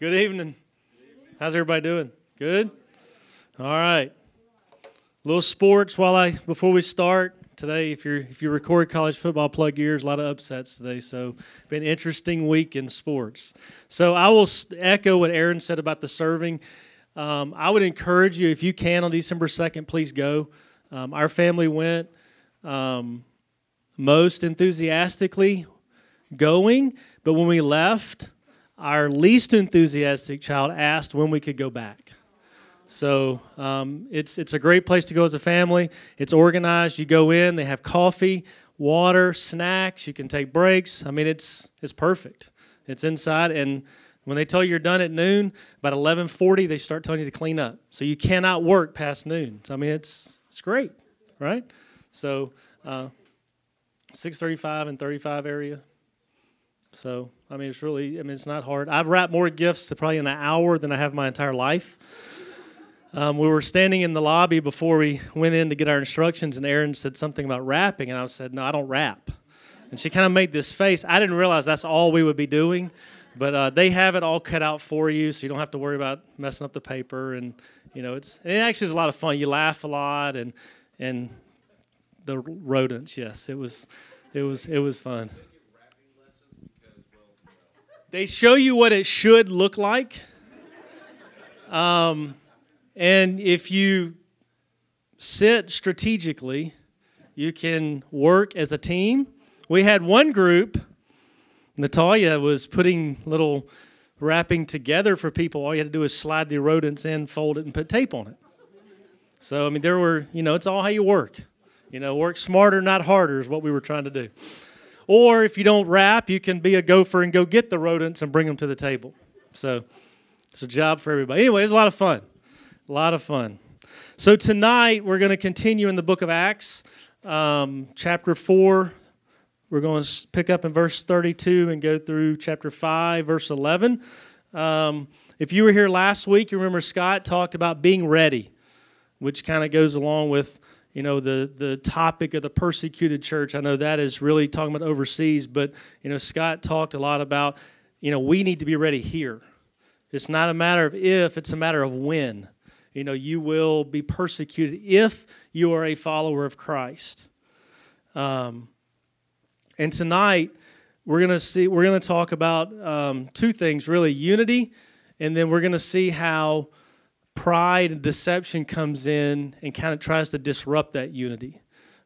Good evening. How's everybody doing? Good. All right. A Little sports while I before we start today. If you're if you record college football plug ears, a lot of upsets today. So been an interesting week in sports. So I will echo what Erin said about the serving. Um, I would encourage you if you can on December second, please go. Um, our family went um, most enthusiastically going, but when we left, our least enthusiastic child asked when we could go back. So um, it's it's a great place to go as a family. It's organized. You go in. They have coffee, water, snacks. You can take breaks. I mean, it's it's perfect. It's inside, and when they tell you you're done at noon, about 11:40, they start telling you to clean up. So you cannot work past noon. So, I mean, it's it's great, right? So uh, 635 and 35 area. So I mean, it's really I mean, it's not hard. I've wrapped more gifts probably in an hour than I have my entire life. Um, we were standing in the lobby before we went in to get our instructions, and Erin said something about wrapping, and I said, "No, I don't wrap." And she kind of made this face. I didn't realize that's all we would be doing, but uh, they have it all cut out for you, so you don't have to worry about messing up the paper. And you know, it's, it actually is a lot of fun. You laugh a lot, and and the rodents. Yes, it was, it was, it was fun. They show you what it should look like. Um, and if you sit strategically, you can work as a team. We had one group, Natalia was putting little wrapping together for people. All you had to do is slide the rodents in, fold it, and put tape on it. So, I mean, there were, you know, it's all how you work. You know, work smarter, not harder, is what we were trying to do. Or if you don't wrap, you can be a gopher and go get the rodents and bring them to the table. So, it's a job for everybody. Anyway, it's a lot of fun. A lot of fun. So tonight we're going to continue in the book of Acts, um, chapter 4. We're going to pick up in verse 32 and go through chapter 5, verse 11. Um, if you were here last week, you remember Scott talked about being ready, which kind of goes along with you know the the topic of the persecuted church. I know that is really talking about overseas, but you know Scott talked a lot about you know we need to be ready here. It's not a matter of if; it's a matter of when you know, you will be persecuted if you are a follower of Christ. Um, and tonight, we're going to see, we're going to talk about um, two things really unity, and then we're going to see how pride and deception comes in and kind of tries to disrupt that unity.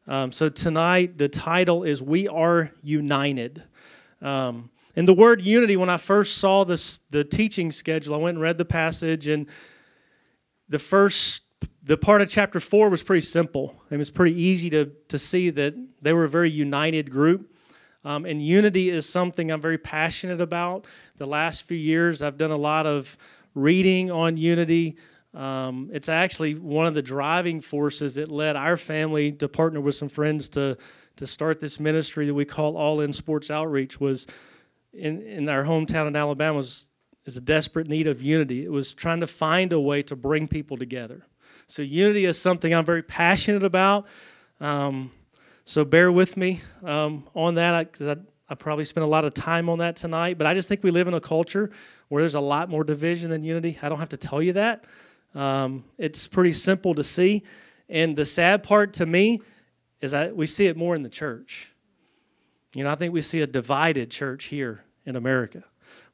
Um, so tonight, the title is We Are United. Um, and the word unity, when I first saw this, the teaching schedule, I went and read the passage, and the first the part of chapter four was pretty simple. It was pretty easy to, to see that they were a very united group. Um, and unity is something I'm very passionate about. The last few years, I've done a lot of reading on unity. Um, it's actually one of the driving forces that led our family to partner with some friends to, to start this ministry that we call All In Sports Outreach. Was in, in our hometown in Alabama was is a desperate need of unity. It was trying to find a way to bring people together. So, unity is something I'm very passionate about. Um, so, bear with me um, on that because I, I, probably spent a lot of time on that tonight. But I just think we live in a culture where there's a lot more division than unity. I don't have to tell you that. Um, it's pretty simple to see. And the sad part to me is that we see it more in the church. You know, I think we see a divided church here in America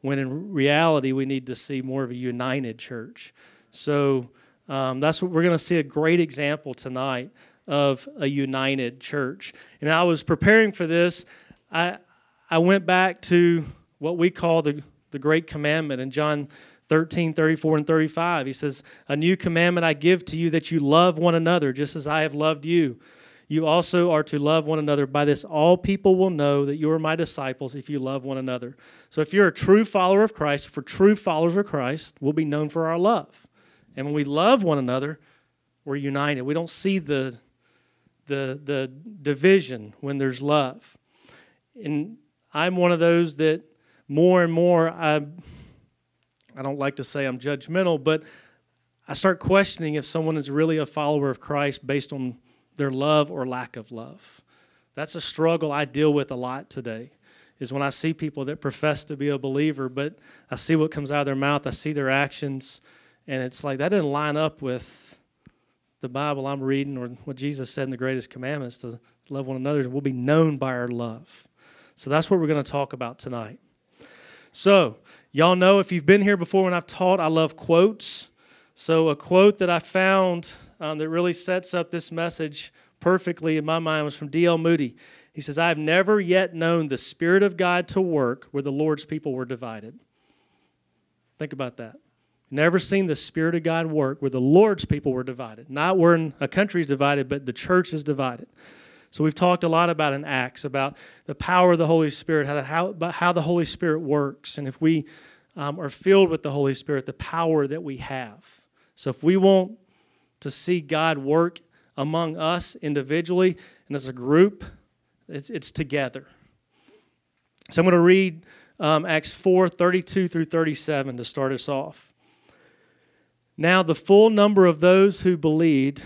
when in reality we need to see more of a united church. So um, that's what we're going to see a great example tonight of a united church. And I was preparing for this. I I went back to what we call the the great commandment in John 13, 34, and 35. He says, A new commandment I give to you that you love one another, just as I have loved you. You also are to love one another. By this, all people will know that you are my disciples if you love one another. So, if you're a true follower of Christ, for true followers of Christ, we'll be known for our love. And when we love one another, we're united. We don't see the, the, the division when there's love. And I'm one of those that more and more, I, I don't like to say I'm judgmental, but I start questioning if someone is really a follower of Christ based on their love or lack of love. That's a struggle I deal with a lot today. is when I see people that profess to be a believer, but I see what comes out of their mouth, I see their actions, and it's like that didn't line up with the Bible I'm reading or what Jesus said in the greatest commandments to love one another. We'll be known by our love. So that's what we're going to talk about tonight. So, y'all know if you've been here before when I've taught, I love quotes. So, a quote that I found um, that really sets up this message perfectly in my mind was from D.L. Moody. He says, I have never yet known the Spirit of God to work where the Lord's people were divided. Think about that. Never seen the Spirit of God work where the Lord's people were divided. Not where a country is divided, but the church is divided. So we've talked a lot about in Acts about the power of the Holy Spirit, how, the, how, how the Holy Spirit works, and if we um, are filled with the Holy Spirit, the power that we have. So if we want to see God work among us individually and as a group, it's, it's together. So I'm going to read um, Acts 4 32 through 37 to start us off. Now, the full number of those who believed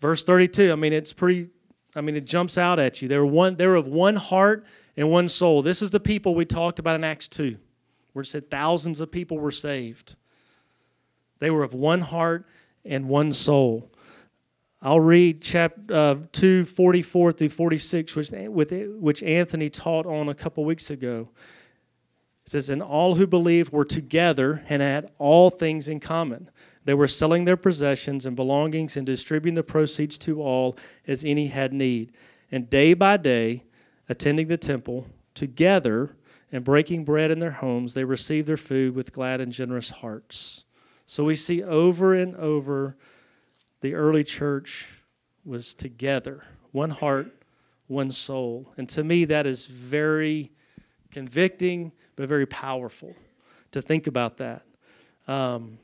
Verse 32, I mean, it's pretty, I mean, it jumps out at you. They were, one, they were of one heart and one soul. This is the people we talked about in Acts 2, where it said thousands of people were saved. They were of one heart and one soul. I'll read chapter uh, 2, 44 through 46, which, with, which Anthony taught on a couple weeks ago. It says, And all who believed were together and had all things in common. They were selling their possessions and belongings and distributing the proceeds to all as any had need. And day by day, attending the temple, together and breaking bread in their homes, they received their food with glad and generous hearts. So we see over and over the early church was together, one heart, one soul. And to me, that is very convicting, but very powerful to think about that. Um,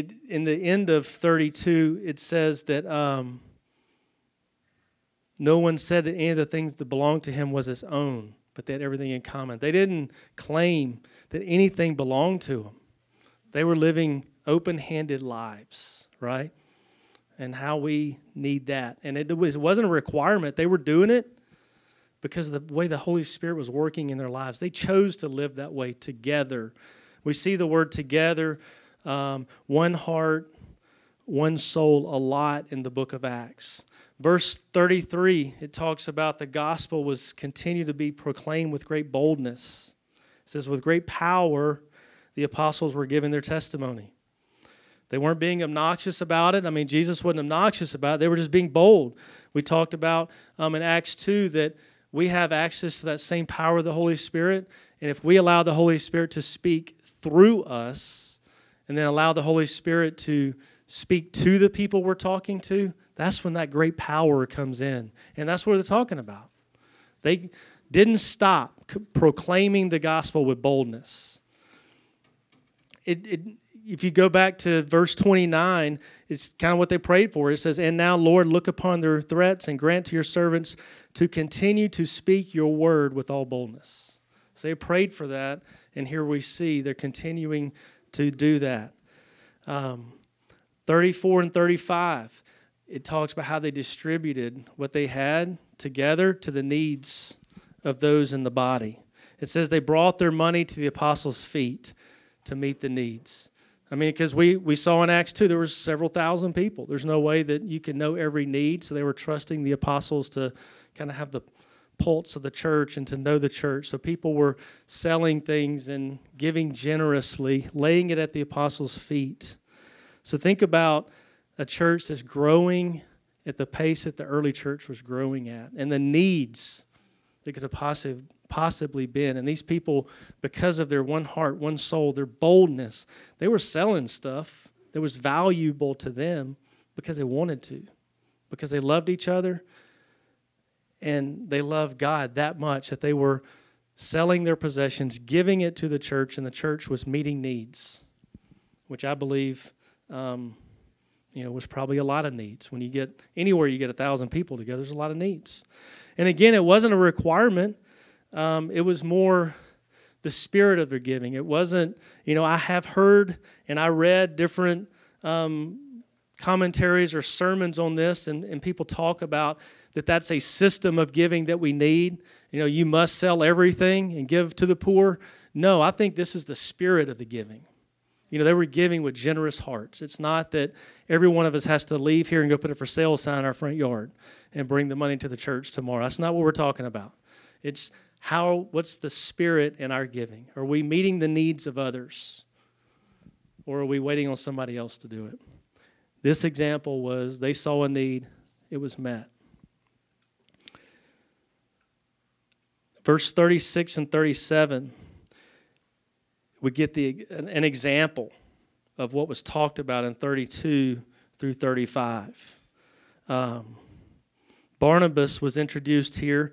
it, in the end of 32, it says that um, no one said that any of the things that belonged to him was his own, but they had everything in common. They didn't claim that anything belonged to them. They were living open handed lives, right? And how we need that. And it, was, it wasn't a requirement, they were doing it because of the way the Holy Spirit was working in their lives. They chose to live that way together. We see the word together um, one heart, one soul a lot in the book of Acts. Verse 33, it talks about the gospel was continued to be proclaimed with great boldness. It says, with great power, the apostles were giving their testimony. They weren't being obnoxious about it. I mean, Jesus wasn't obnoxious about it. They were just being bold. We talked about um, in Acts 2 that we have access to that same power of the Holy Spirit. And if we allow the Holy Spirit to speak through us, and then allow the Holy Spirit to speak to the people we're talking to, that's when that great power comes in. And that's what they're talking about. They didn't stop proclaiming the gospel with boldness. It, it, if you go back to verse 29, it's kind of what they prayed for. It says, And now, Lord, look upon their threats and grant to your servants to continue to speak your word with all boldness. So they prayed for that, and here we see they're continuing to do that. Um, 34 and 35, it talks about how they distributed what they had together to the needs of those in the body. It says they brought their money to the apostles' feet to meet the needs. I mean, because we, we saw in Acts 2, there were several thousand people. There's no way that you can know every need, so they were trusting the apostles to kind of have the pulse of the church and to know the church. So people were selling things and giving generously, laying it at the apostles' feet. So think about a church that's growing at the pace that the early church was growing at and the needs that could have possibly possibly been. And these people, because of their one heart, one soul, their boldness, they were selling stuff that was valuable to them because they wanted to, because they loved each other and they loved God that much that they were selling their possessions, giving it to the church, and the church was meeting needs, which I believe. Um, you know, was probably a lot of needs. When you get anywhere, you get a thousand people together. There's a lot of needs, and again, it wasn't a requirement. Um, it was more the spirit of their giving. It wasn't, you know, I have heard and I read different um, commentaries or sermons on this, and, and people talk about that that's a system of giving that we need. You know, you must sell everything and give to the poor. No, I think this is the spirit of the giving. You know, they were giving with generous hearts. It's not that every one of us has to leave here and go put a for sale sign in our front yard and bring the money to the church tomorrow. That's not what we're talking about. It's how what's the spirit in our giving? Are we meeting the needs of others? Or are we waiting on somebody else to do it? This example was they saw a need, it was met. Verse 36 and 37, we get the, an example of what was talked about in 32 through 35. Um, Barnabas was introduced here,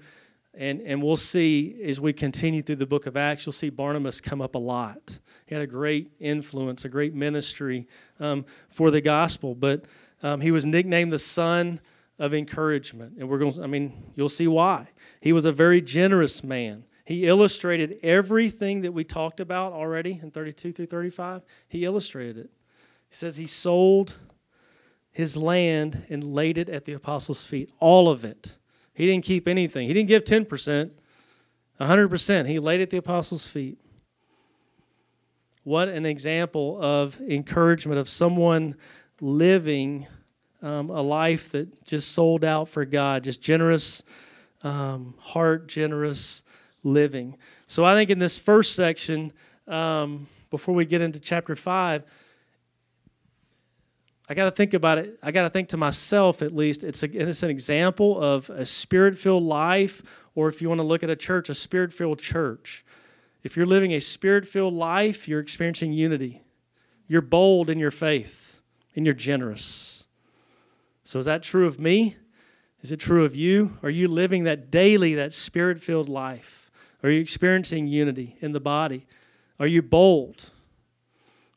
and, and we'll see as we continue through the book of Acts, you'll see Barnabas come up a lot. He had a great influence, a great ministry um, for the gospel, but um, he was nicknamed the son of encouragement. And we're going to, I mean, you'll see why. He was a very generous man. He illustrated everything that we talked about already in 32 through 35. He illustrated it. He says he sold his land and laid it at the apostles' feet. All of it. He didn't keep anything. He didn't give 10%, 100%. He laid it at the apostles' feet. What an example of encouragement of someone living um, a life that just sold out for God, just generous um, heart, generous living. So I think in this first section, um, before we get into chapter 5, I got to think about it. I got to think to myself, at least, it's, a, it's an example of a spirit filled life, or if you want to look at a church, a spirit filled church. If you're living a spirit filled life, you're experiencing unity. You're bold in your faith, and you're generous. So, is that true of me? Is it true of you? Are you living that daily, that spirit filled life? Are you experiencing unity in the body? Are you bold?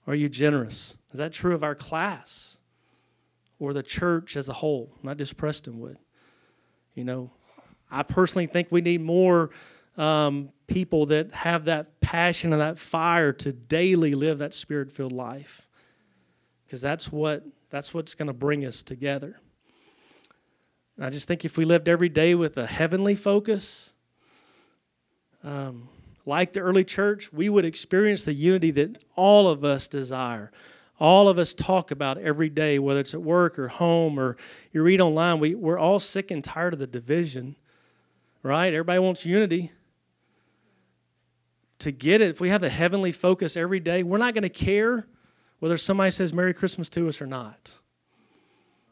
Are you generous? Is that true of our class? or the church as a whole, not just Prestonwood. You know, I personally think we need more um, people that have that passion and that fire to daily live that spirit-filled life, because that's what that's what's going to bring us together. And I just think if we lived every day with a heavenly focus, um, like the early church, we would experience the unity that all of us desire all of us talk about every day, whether it's at work or home or you read online, we, we're all sick and tired of the division, right? Everybody wants unity. To get it, if we have a heavenly focus every day, we're not going to care whether somebody says Merry Christmas to us or not.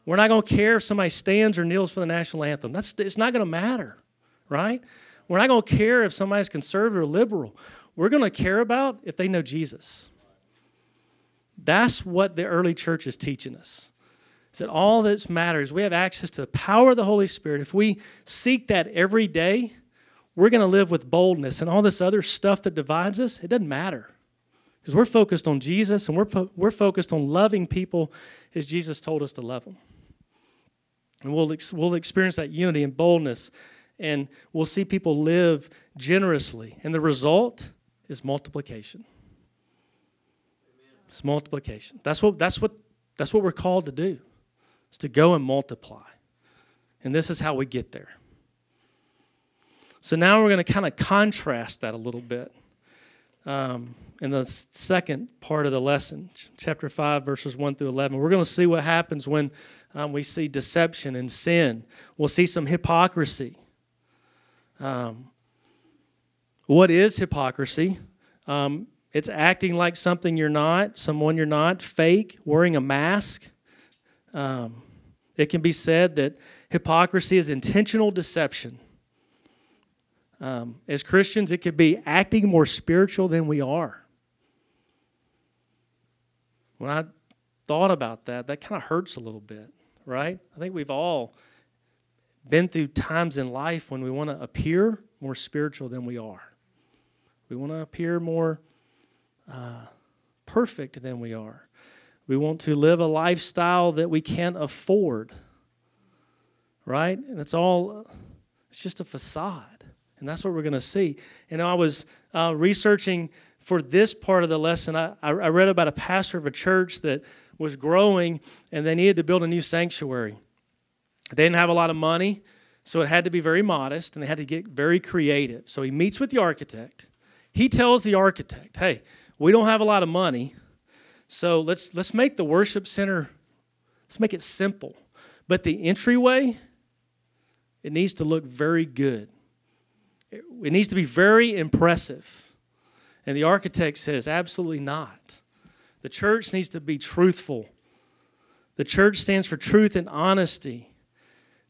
We're not going to care if somebody stands or kneels for the national anthem. That's, it's not going to matter, right? We're not going to care if somebody's conservative or liberal. We're going to care about if they know Jesus. That's what the early church is teaching us. Is that all that matters, we have access to the power of the Holy Spirit. If we seek that every day, we're going to live with boldness and all this other stuff that divides us, it doesn't matter. Because we're focused on Jesus and we're, po- we're focused on loving people as Jesus told us to love them. And we'll, ex- we'll experience that unity and boldness, and we'll see people live generously. And the result is multiplication. It's multiplication. That's what, that's what, that's what we're called to do, is to go and multiply. And this is how we get there. So now we're going to kind of contrast that a little bit. Um, in the second part of the lesson, chapter 5, verses 1 through 11, we're going to see what happens when um, we see deception and sin. We'll see some hypocrisy. Um, what is hypocrisy? Um, it's acting like something you're not, someone you're not, fake, wearing a mask. Um, it can be said that hypocrisy is intentional deception. Um, as Christians, it could be acting more spiritual than we are. When I thought about that, that kind of hurts a little bit, right? I think we've all been through times in life when we want to appear more spiritual than we are. We want to appear more uh, perfect than we are. We want to live a lifestyle that we can't afford, right? And it's all, it's just a facade. And that's what we're going to see. And I was uh, researching for this part of the lesson. I, I read about a pastor of a church that was growing and they needed to build a new sanctuary. They didn't have a lot of money, so it had to be very modest and they had to get very creative. So he meets with the architect. He tells the architect, hey, we don't have a lot of money, so let's, let's make the worship center, let's make it simple. But the entryway, it needs to look very good. It, it needs to be very impressive. And the architect says, absolutely not. The church needs to be truthful. The church stands for truth and honesty.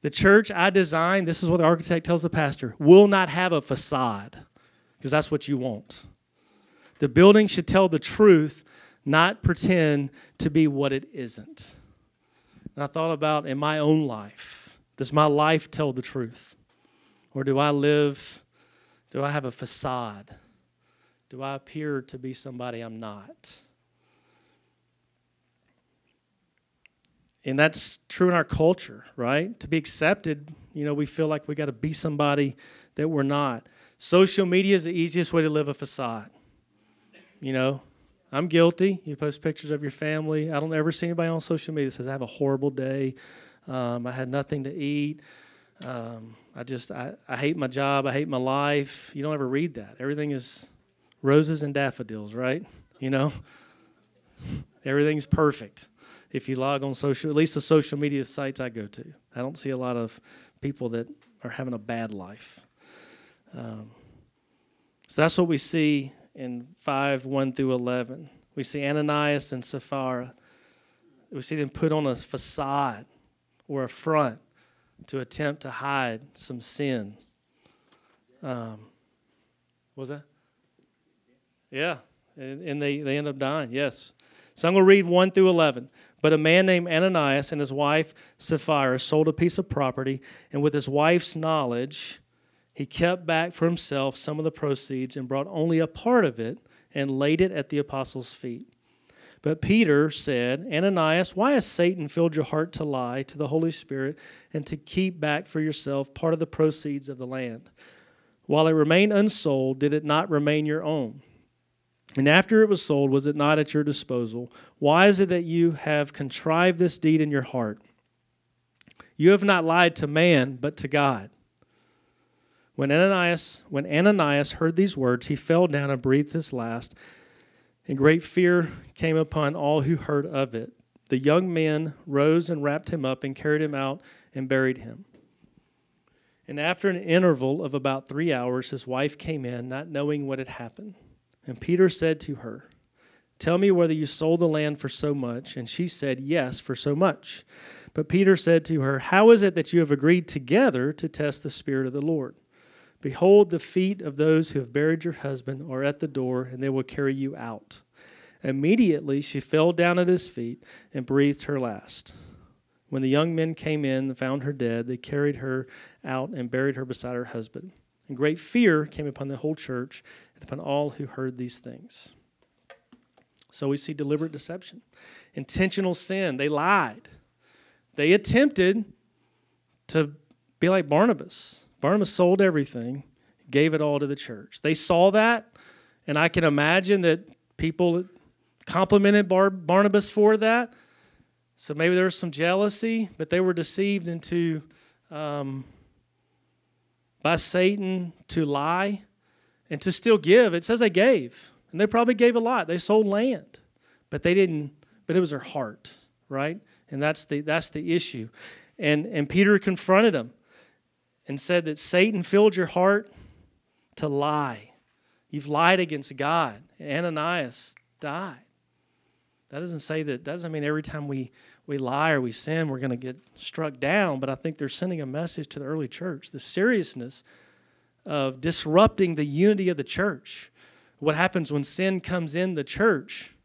The church I designed, this is what the architect tells the pastor, will not have a facade because that's what you want. The building should tell the truth, not pretend to be what it isn't. And I thought about in my own life does my life tell the truth? Or do I live, do I have a facade? Do I appear to be somebody I'm not? And that's true in our culture, right? To be accepted, you know, we feel like we got to be somebody that we're not. Social media is the easiest way to live a facade. You know, I'm guilty. You post pictures of your family. I don't ever see anybody on social media that says, I have a horrible day. Um, I had nothing to eat. Um, I just, I, I hate my job. I hate my life. You don't ever read that. Everything is roses and daffodils, right? You know, everything's perfect if you log on social, at least the social media sites I go to. I don't see a lot of people that are having a bad life. Um, so that's what we see in 5 1 through 11. We see Ananias and Sapphira. We see them put on a facade or a front to attempt to hide some sin. Um, was that? Yeah, and, and they, they end up dying, yes. So I'm going to read 1 through 11. But a man named Ananias and his wife Sapphira sold a piece of property, and with his wife's knowledge, he kept back for himself some of the proceeds and brought only a part of it and laid it at the apostles' feet. But Peter said, Ananias, why has Satan filled your heart to lie to the Holy Spirit and to keep back for yourself part of the proceeds of the land? While it remained unsold, did it not remain your own? And after it was sold, was it not at your disposal? Why is it that you have contrived this deed in your heart? You have not lied to man, but to God. When Ananias, when Ananias heard these words, he fell down and breathed his last, and great fear came upon all who heard of it. The young men rose and wrapped him up and carried him out and buried him. And after an interval of about three hours, his wife came in, not knowing what had happened. And Peter said to her, Tell me whether you sold the land for so much. And she said, Yes, for so much. But Peter said to her, How is it that you have agreed together to test the Spirit of the Lord? Behold, the feet of those who have buried your husband are at the door, and they will carry you out. Immediately she fell down at his feet and breathed her last. When the young men came in and found her dead, they carried her out and buried her beside her husband. And great fear came upon the whole church and upon all who heard these things. So we see deliberate deception, intentional sin. They lied. They attempted to be like Barnabas. Barnabas sold everything, gave it all to the church. They saw that, and I can imagine that people complimented Bar- Barnabas for that. So maybe there was some jealousy, but they were deceived into um, by Satan to lie and to still give. It says they gave, and they probably gave a lot. They sold land, but they didn't. But it was their heart, right? And that's the that's the issue. And and Peter confronted him and said that Satan filled your heart to lie. You've lied against God. Ananias died. That doesn't say that, that doesn't mean every time we, we lie or we sin, we're going to get struck down. But I think they're sending a message to the early church the seriousness of disrupting the unity of the church. What happens when sin comes in the church,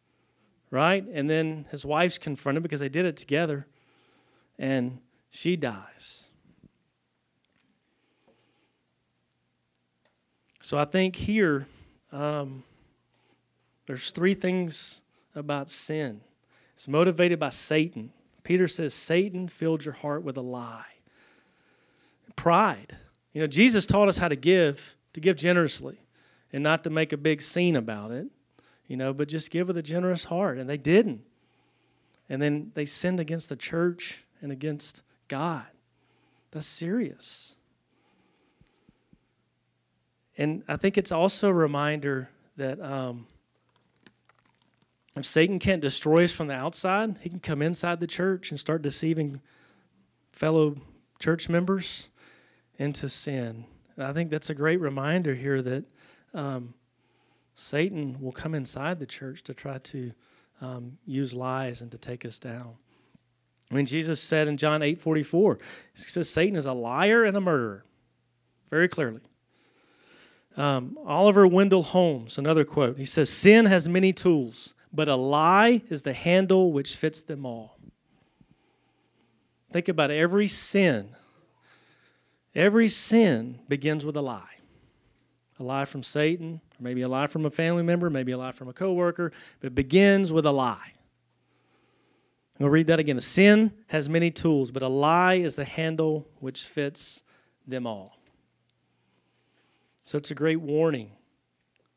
right? And then his wife's confronted because they did it together, and she dies. So I think here, um, there's three things about sin. It's motivated by Satan. Peter says Satan filled your heart with a lie. Pride. You know, Jesus taught us how to give, to give generously, and not to make a big scene about it, you know, but just give with a generous heart. And they didn't. And then they sinned against the church and against God. That's serious. And I think it's also a reminder that um, if Satan can't destroy us from the outside, he can come inside the church and start deceiving fellow church members into sin. And I think that's a great reminder here that um, Satan will come inside the church to try to um, use lies and to take us down. I mean, Jesus said in John 8 44, he says, Satan is a liar and a murderer, very clearly. Um, Oliver Wendell Holmes, another quote, he says, Sin has many tools but a lie is the handle which fits them all. Think about every sin. Every sin begins with a lie. A lie from Satan, or maybe a lie from a family member, maybe a lie from a coworker, but it begins with a lie. I'm going to read that again. A sin has many tools, but a lie is the handle which fits them all. So it's a great warning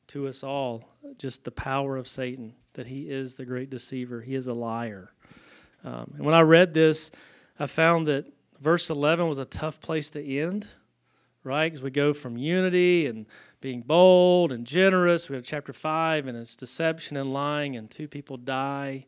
to us all, just the power of Satan that he is the great deceiver. He is a liar. Um, and when I read this, I found that verse 11 was a tough place to end, right? Because we go from unity and being bold and generous. We have chapter 5, and it's deception and lying, and two people die.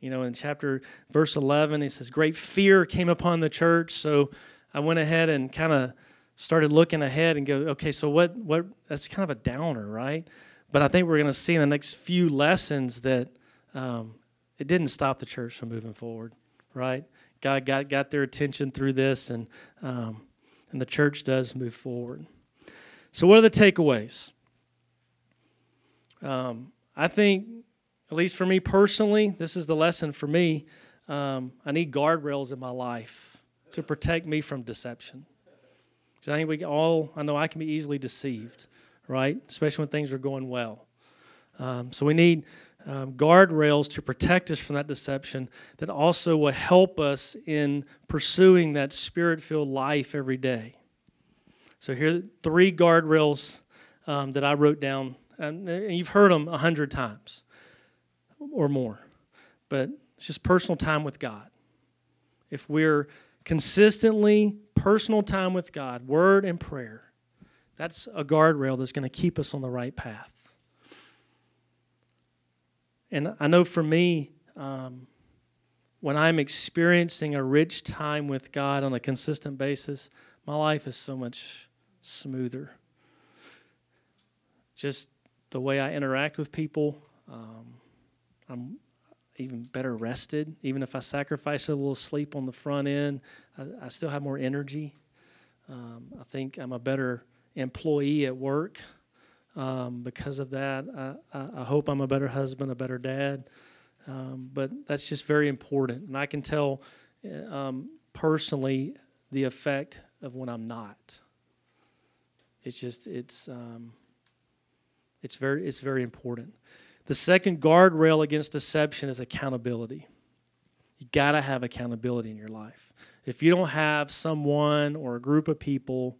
You know, in chapter verse 11, he says, Great fear came upon the church. So I went ahead and kind of started looking ahead and go, okay, so what, what, that's kind of a downer, right? But I think we're going to see in the next few lessons that um, it didn't stop the church from moving forward, right? God got, got their attention through this, and, um, and the church does move forward. So, what are the takeaways? Um, I think, at least for me personally, this is the lesson for me. Um, I need guardrails in my life to protect me from deception. Because I think we all, I know I can be easily deceived right? Especially when things are going well. Um, so we need um, guardrails to protect us from that deception that also will help us in pursuing that spirit filled life every day. So here are three guardrails um, that I wrote down. And you've heard them a hundred times or more. But it's just personal time with God. If we're consistently personal time with God, word and prayer, that's a guardrail that's going to keep us on the right path. And I know for me, um, when I'm experiencing a rich time with God on a consistent basis, my life is so much smoother. Just the way I interact with people, um, I'm even better rested. Even if I sacrifice a little sleep on the front end, I, I still have more energy. Um, I think I'm a better employee at work. Um, because of that, I, I, I, hope I'm a better husband, a better dad. Um, but that's just very important. And I can tell um, personally the effect of when I'm not. It's just, it's, um, it's, very, it's very important. The second guardrail against deception is accountability. You got to have accountability in your life. If you don't have someone or a group of people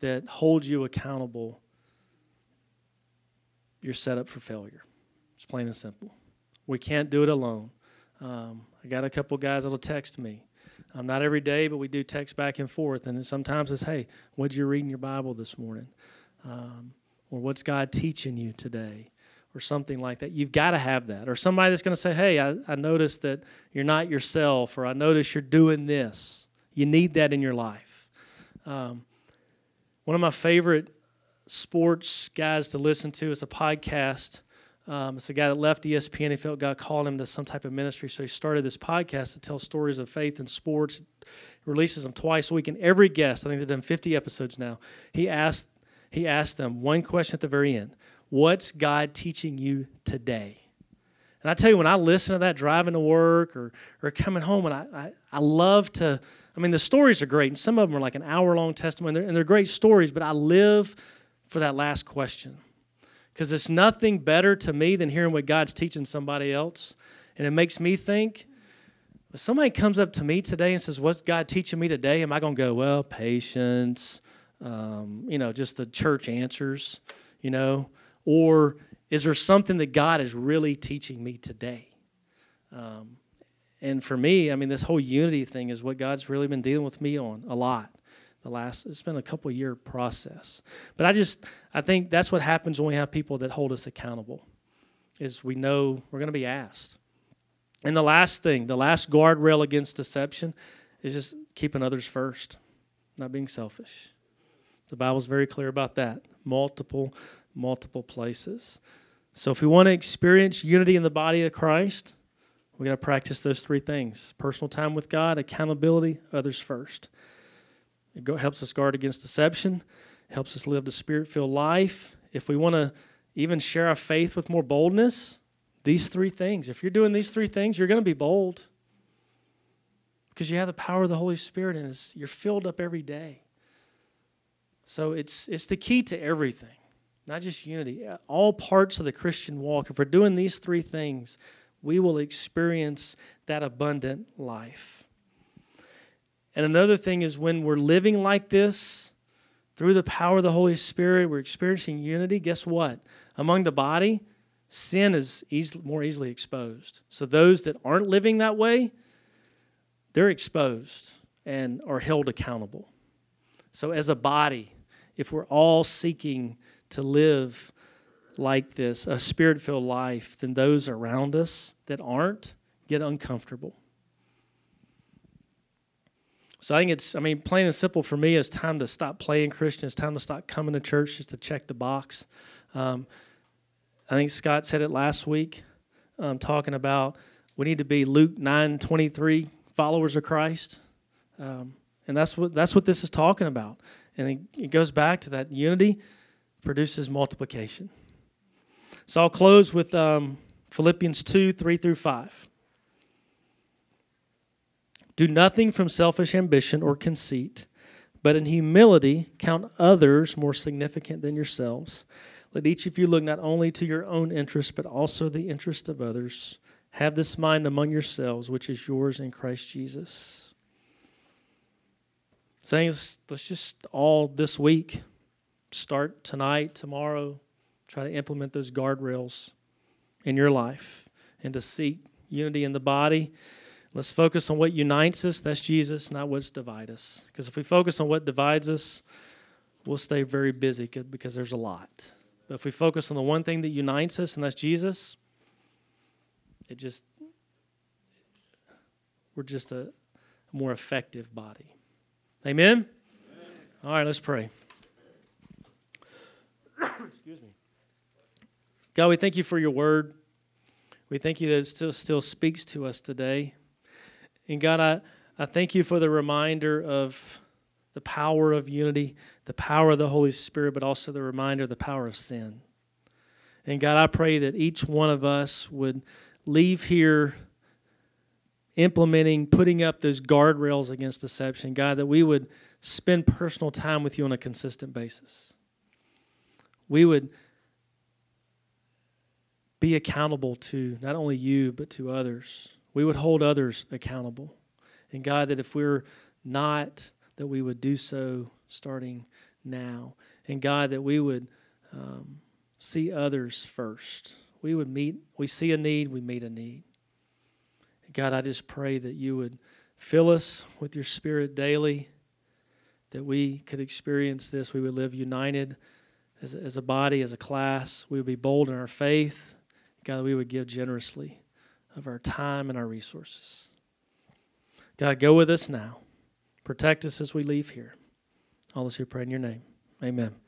that hold you accountable, you're set up for failure. It's plain and simple. We can't do it alone. Um, I got a couple guys that'll text me. Um, not every day, but we do text back and forth. And sometimes it's, hey, what'd you read in your Bible this morning? Um, or what's God teaching you today? Or something like that. You've got to have that. Or somebody that's going to say, hey, I, I noticed that you're not yourself, or I notice you're doing this. You need that in your life. Um, one of my favorite sports guys to listen to It's a podcast Um, it's a guy that left ESPN. He felt God called him to some type of ministry, so he started this podcast to tell stories of faith and sports. releases them twice a week, and every guest, I think they've done 50 episodes now. He asked he asked them one question at the very end: What's God teaching you today? And I tell you, when I listen to that driving to work or or coming home, and I I, I love to. I mean, the stories are great, and some of them are like an hour long testimony, and they're, and they're great stories. But I live for that last question because it's nothing better to me than hearing what God's teaching somebody else. And it makes me think if somebody comes up to me today and says, What's God teaching me today? Am I going to go, Well, patience, um, you know, just the church answers, you know? Or is there something that God is really teaching me today? Um, and for me, I mean, this whole unity thing is what God's really been dealing with me on a lot the last it's been a couple year process. But i just i think that's what happens when we have people that hold us accountable is we know we're going to be asked. And the last thing the last guardrail against deception is just keeping others first not being selfish. The bible's very clear about that multiple multiple places. So if we want to experience unity in the body of christ we got to practice those three things personal time with god accountability others first it helps us guard against deception, helps us live the spirit filled life. If we want to even share our faith with more boldness, these three things. If you're doing these three things, you're going to be bold because you have the power of the Holy Spirit and you're filled up every day. So it's, it's the key to everything, not just unity. All parts of the Christian walk, if we're doing these three things, we will experience that abundant life. And another thing is when we're living like this, through the power of the Holy Spirit, we're experiencing unity. Guess what? Among the body, sin is easy, more easily exposed. So those that aren't living that way, they're exposed and are held accountable. So as a body, if we're all seeking to live like this, a spirit filled life, then those around us that aren't get uncomfortable. So I think it's, I mean, plain and simple for me, it's time to stop playing Christian. It's time to stop coming to church just to check the box. Um, I think Scott said it last week, um, talking about we need to be Luke nine twenty three followers of Christ, um, and that's what that's what this is talking about. And it, it goes back to that unity produces multiplication. So I'll close with um, Philippians two three through five. Do nothing from selfish ambition or conceit, but in humility count others more significant than yourselves. Let each of you look not only to your own interest, but also the interest of others. Have this mind among yourselves, which is yours in Christ Jesus. Saying, let's just all this week start tonight, tomorrow, try to implement those guardrails in your life and to seek unity in the body Let's focus on what unites us. That's Jesus, not what's divides us. Because if we focus on what divides us, we'll stay very busy because there's a lot. But if we focus on the one thing that unites us, and that's Jesus, it just, we're just a more effective body. Amen? Amen. All right, let's pray. Excuse me. God, we thank you for your word. We thank you that it still, still speaks to us today. And God, I, I thank you for the reminder of the power of unity, the power of the Holy Spirit, but also the reminder of the power of sin. And God, I pray that each one of us would leave here implementing, putting up those guardrails against deception. God, that we would spend personal time with you on a consistent basis. We would be accountable to not only you, but to others we would hold others accountable. And God, that if we're not, that we would do so starting now. And God, that we would um, see others first. We would meet, we see a need, we meet a need. God, I just pray that you would fill us with your spirit daily, that we could experience this. We would live united as as a body, as a class. We would be bold in our faith. God, we would give generously of our time and our resources. God, go with us now. Protect us as we leave here. All this we pray in your name. Amen.